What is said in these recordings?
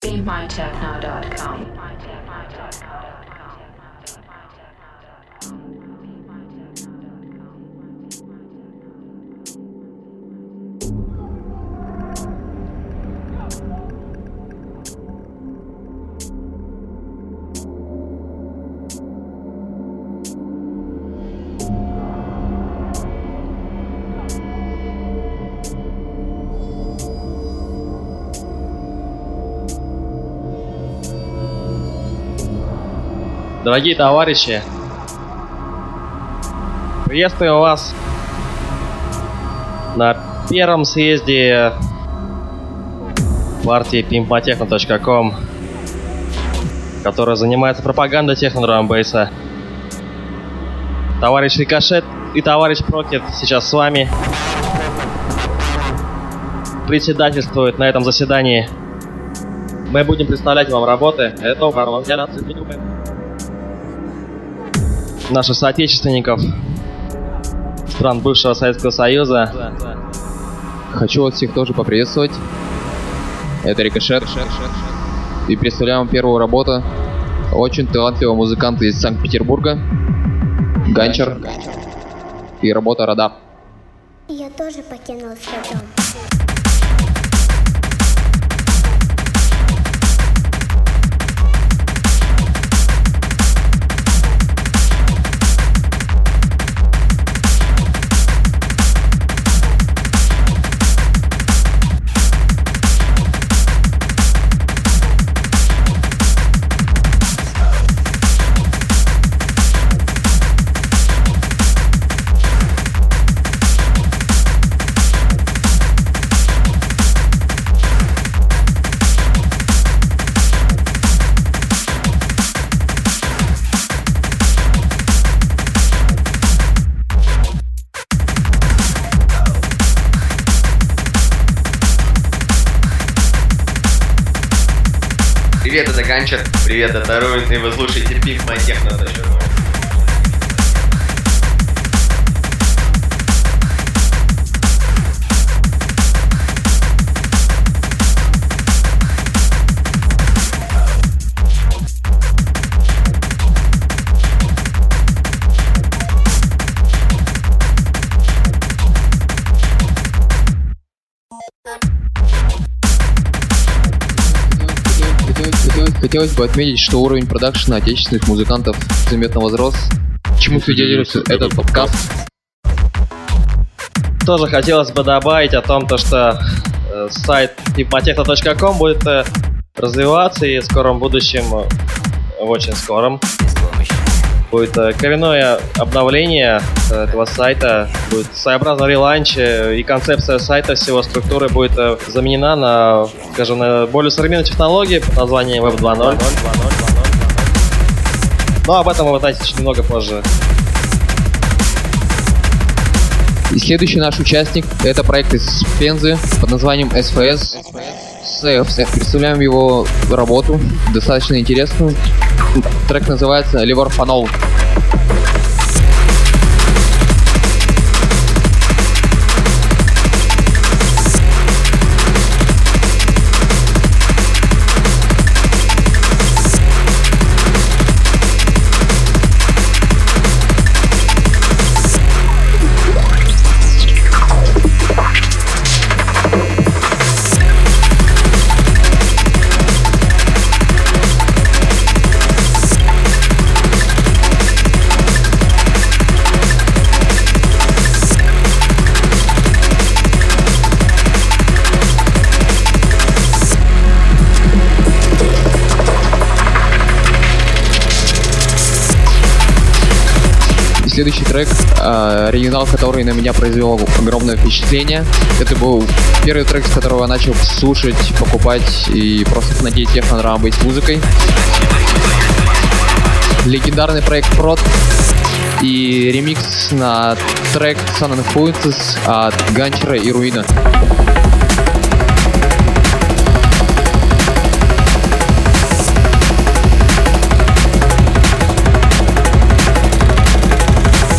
BeMyTechNow.com. Дорогие товарищи, приветствую вас на первом съезде партии pimpotechno.com, которая занимается пропагандой техно-драмбейса. Товарищ Рикошет и товарищ Прокет сейчас с вами председательствует на этом заседании. Мы будем представлять вам работы. Это наших соотечественников, стран бывшего Советского Союза. Хочу вас всех тоже поприветствовать. Это Рикошет. И представляем первую работу очень талантливого музыканта из Санкт-Петербурга. Ганчер. И работа Радап. Я тоже покинула свой дом. Ганчер. Привет, это Руин, и вы слушаете Пик Май Техно. Хотелось, бы отметить, что уровень продакшена отечественных музыкантов заметно возрос, чему свидетельствует этот подкаст. Тоже хотелось бы добавить о том, то, что э, сайт hipmotechno.com будет э, развиваться и в скором будущем, э, в очень скором, будет э, коренное обновление э, этого сайта, будет своеобразный реланч, э, и концепция сайта, всего структуры будет заменена на, скажем, на более современные технологии под названием Web 2.0. Но об этом вы узнаете немного позже. И следующий наш участник — это проект из Пензы под названием SFS. SFS. Представляем его работу, достаточно интересную. Трек называется Ливор Фанол. Следующий трек, а, оригинал, который на меня произвел огромное впечатление. Это был первый трек, с которого я начал слушать, покупать и просто фанатеть техно драм с музыкой. Легендарный проект Прод и ремикс на трек Sun Influences от Ганчера и Руина.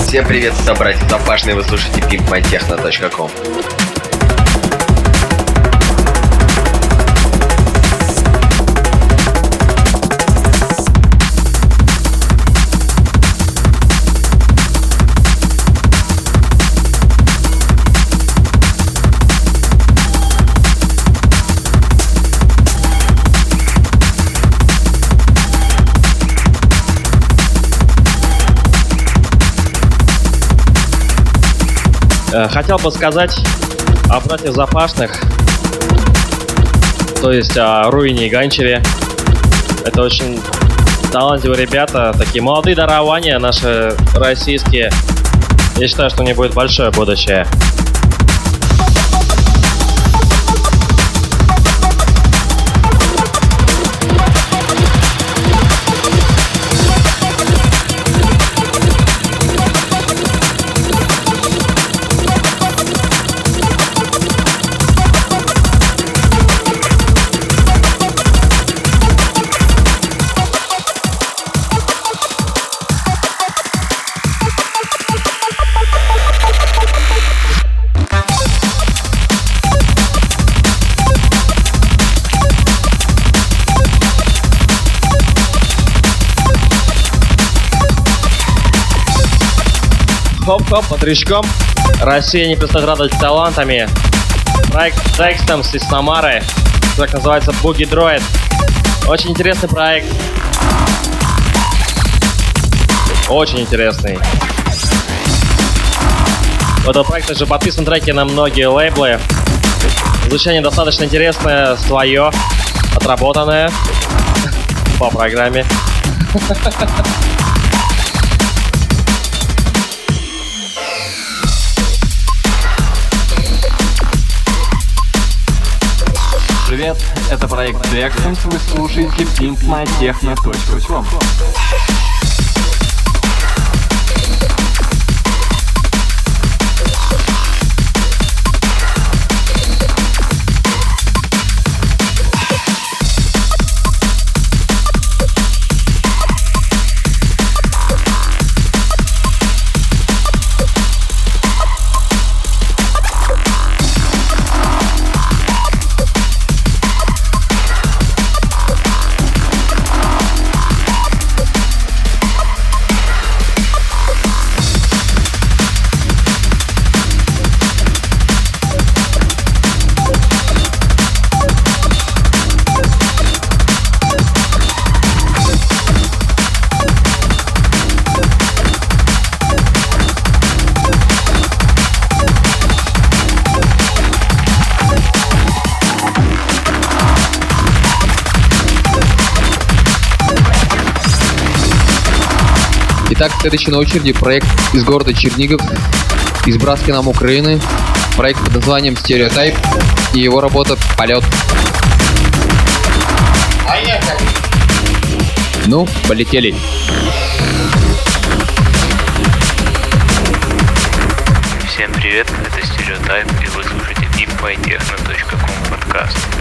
Всем привет, это братья Запашные, вы слушаете pimpmytechno.com. хотел бы сказать о братьях Запашных, то есть о Руине и Ганчеве. Это очень талантливые ребята, такие молодые дарования наши российские. Я считаю, что у них будет большое будущее. Хоп-хоп, бодрячком. Россия не перестает радовать талантами. Проект текстом из Самары. Трек называется Boogie Droid. Очень интересный проект. Очень интересный. В этом проекте же подписан треки на многие лейблы. Звучание достаточно интересное, свое, отработанное по программе. это проект Dexons, вы слушаете pimpmytechno.com следующий на очереди проект из города Чернигов, из братской нам Украины. Проект под названием «Стереотайп» и его работа «Полет». Ну, полетели. Всем привет, это Стереотайп, и вы слушаете deepbytechno.com подкаст.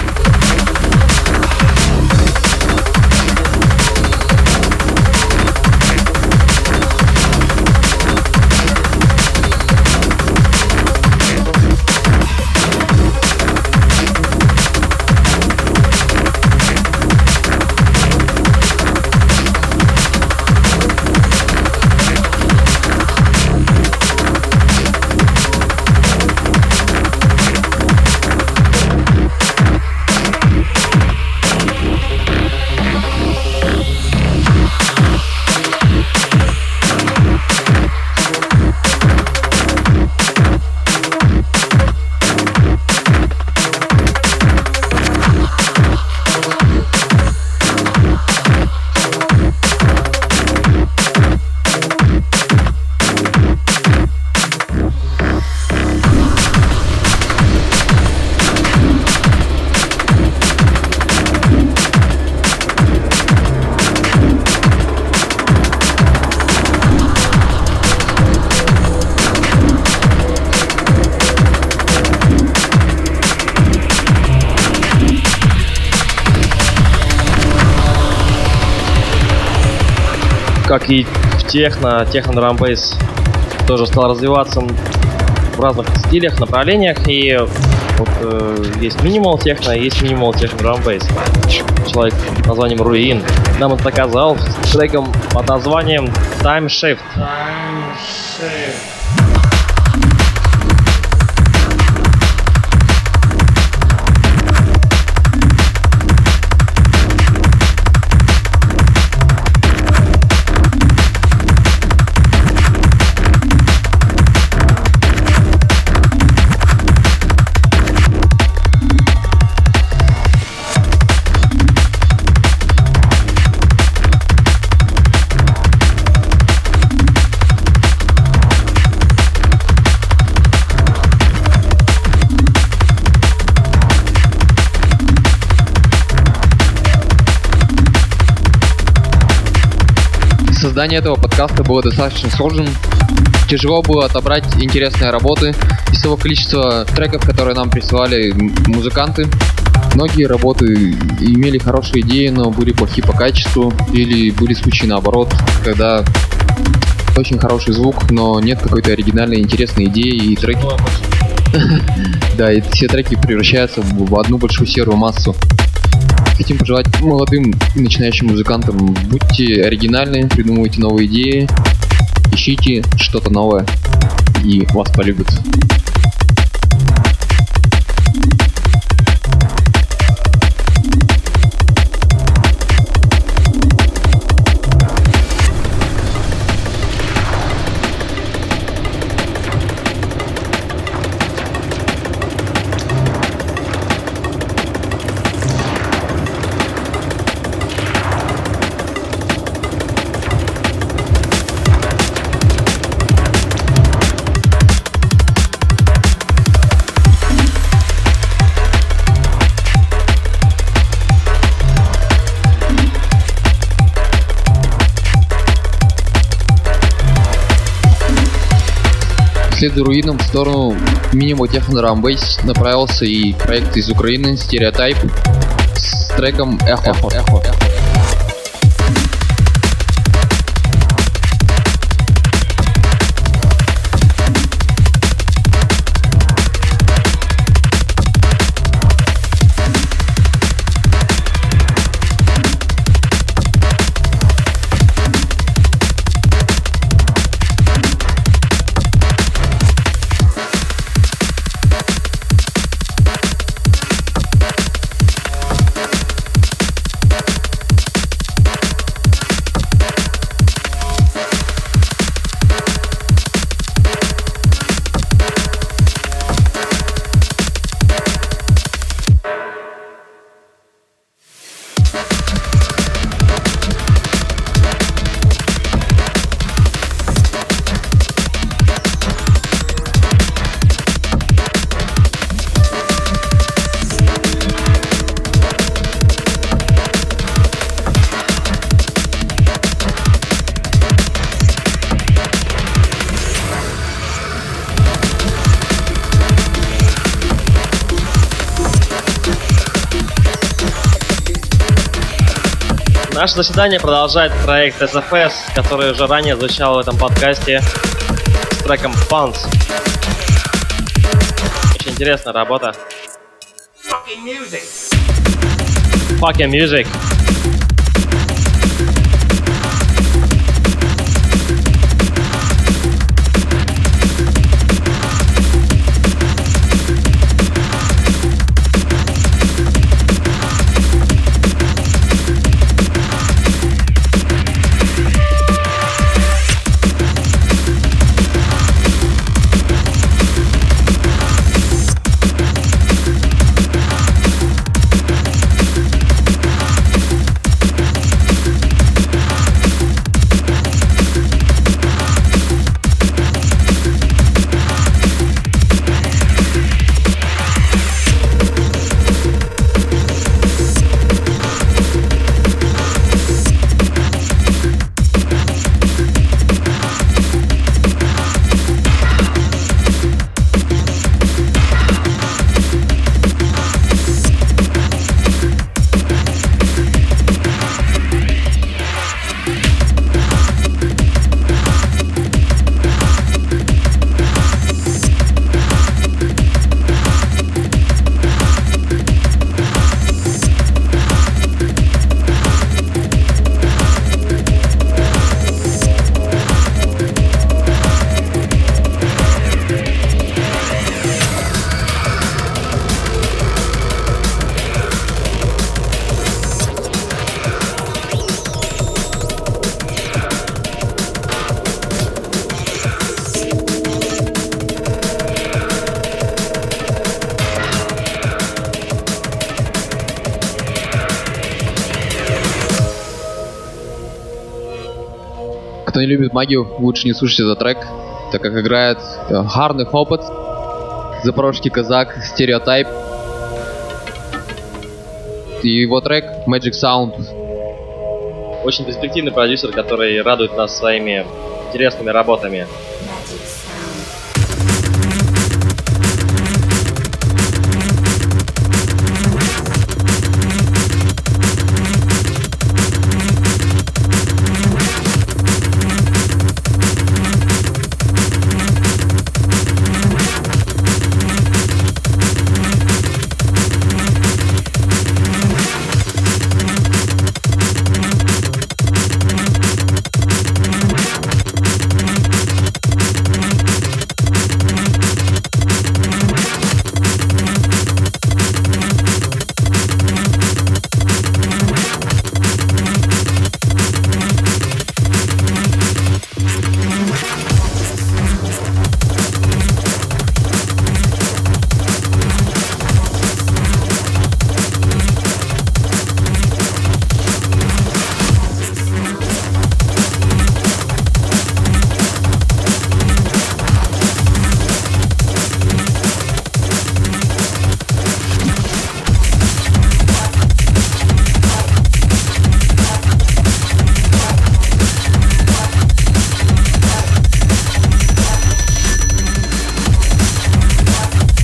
Как и в техно, техно драмбейс тоже стал развиваться в разных стилях, направлениях, и вот э, есть минимал техно, есть минимал техно драмбейс. Человек под названием Руин нам это доказал с треком под названием Time Shift. Time Shift. Создание этого подкаста было достаточно сложным. Тяжело было отобрать интересные работы из того количества треков, которые нам присылали музыканты. Многие работы имели хорошие идеи, но были плохи по качеству, или были случаи наоборот, когда очень хороший звук, но нет какой-то оригинальной интересной идеи и треки. Да, и все треки превращаются в одну большую серую массу. Хотим пожелать молодым начинающим музыкантам, будьте оригинальны, придумывайте новые идеи, ищите что-то новое, и вас полюбят. Вслед за руином в сторону минимум техно рамбейс направился и проект из Украины Стереотайп с треком Эхо. Эхо. Эхо. Наше заседание продолжает проект SFS, который уже ранее звучал в этом подкасте с треком Funds. Очень интересная работа. Fucking music. Fucking music. Кто не любит магию, лучше не слушайте этот трек, так как играет э, Гарный Хопот, Запорожский казак, Стереотайп. И его трек Magic Sound. очень перспективный продюсер, который радует нас своими интересными работами.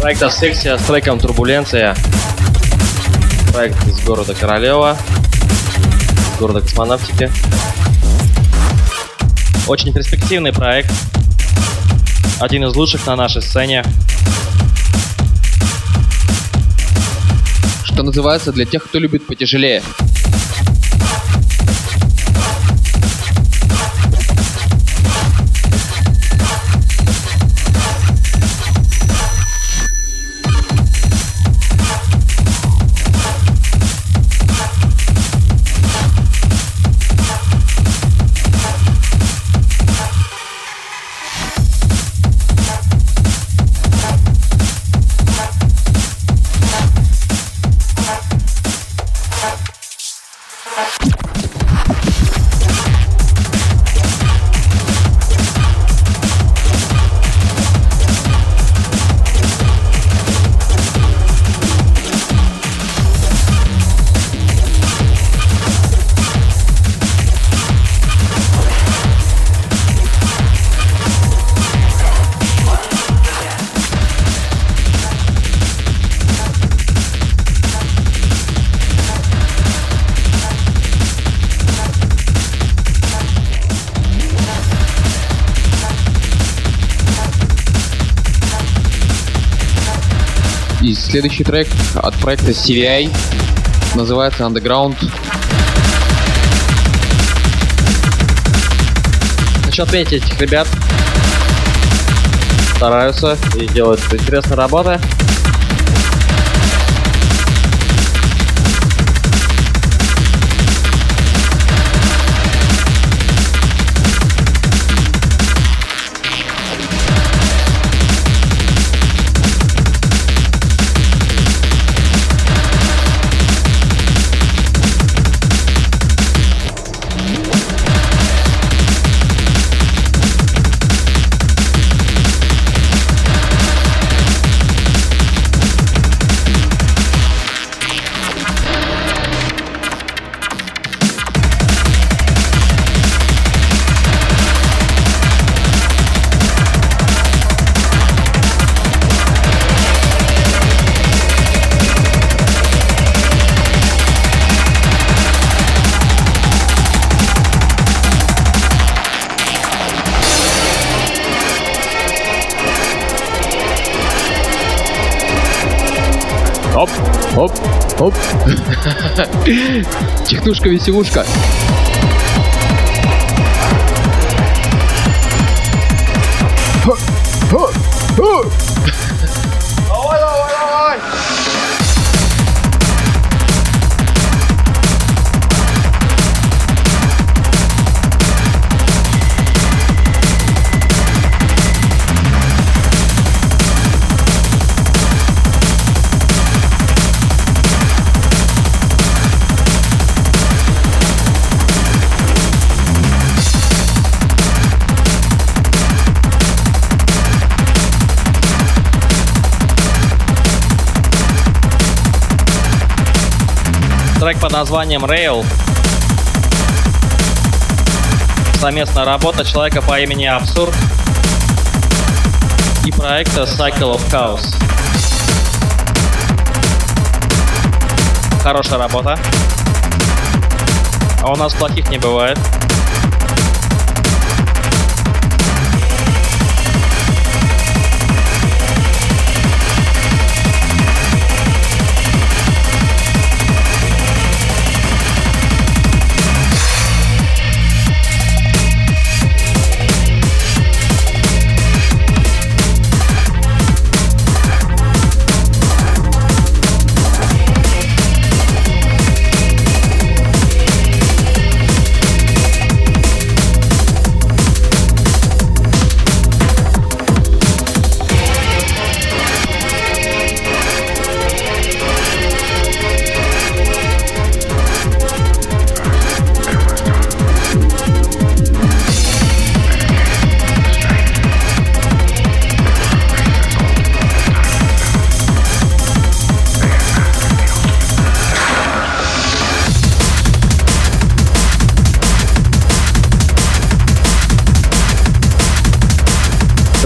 Проект Асексия с треком Турбуленция. Проект из города Королева, из города космонавтики. Очень перспективный проект. Один из лучших на нашей сцене. Что называется, для тех, кто любит потяжелее. Следующий трек от проекта CVI называется Underground. Хочу отметить этих ребят. Стараются и делают интересные работы. Оп. Технушка-веселушка. Трек под названием Rail. совместная работа человека по имени Абсурд и проекта Cycle of Chaos. Хорошая работа. А у нас плохих не бывает.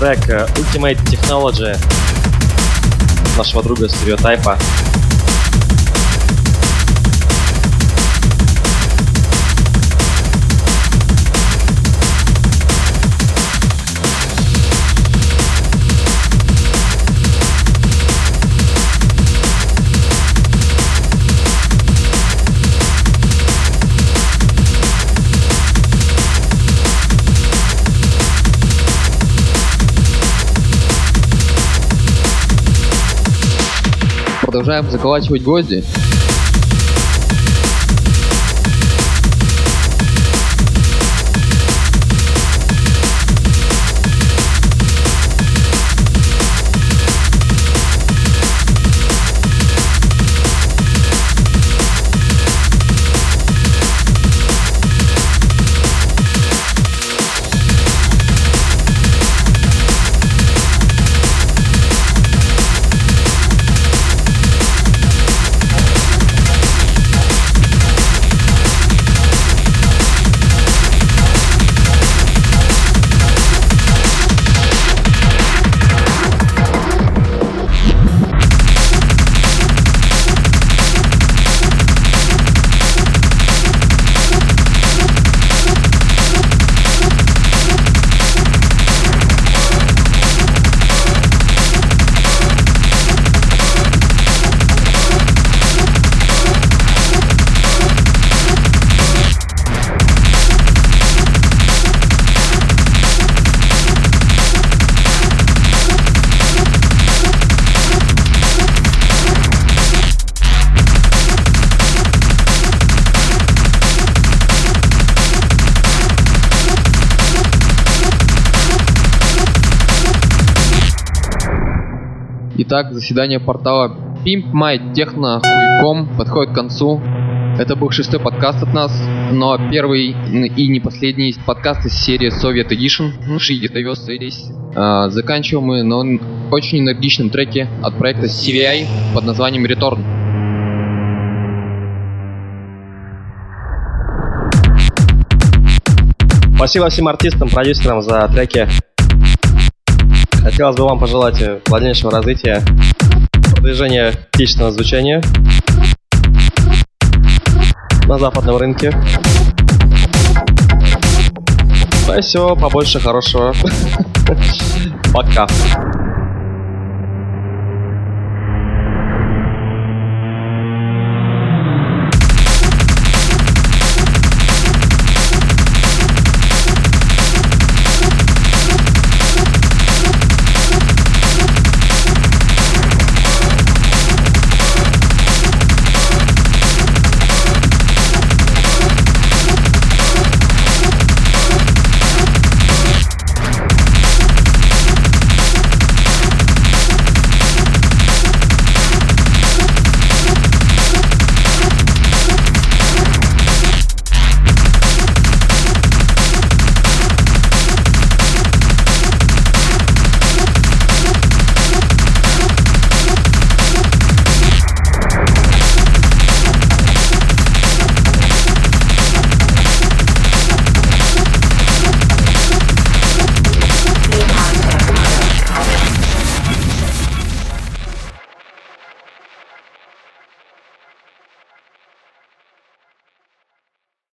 Трек э, Ultimate Technology нашего друга Стереотайпа. Продолжаем заколачивать гвозди. Итак, заседание портала pimpmytechno.com подходит к концу. Это был шестой подкаст от нас, но первый и не последний подкаст из серии Soviet Edition. А, заканчиваем мы на очень энергичном треке от проекта CVI под названием Return. Спасибо всем артистам, продюсерам за треки. Хотелось бы вам пожелать э, дальнейшего развития, продвижения отечественного звучания на западном рынке. Ну и всего побольше хорошего. Пока.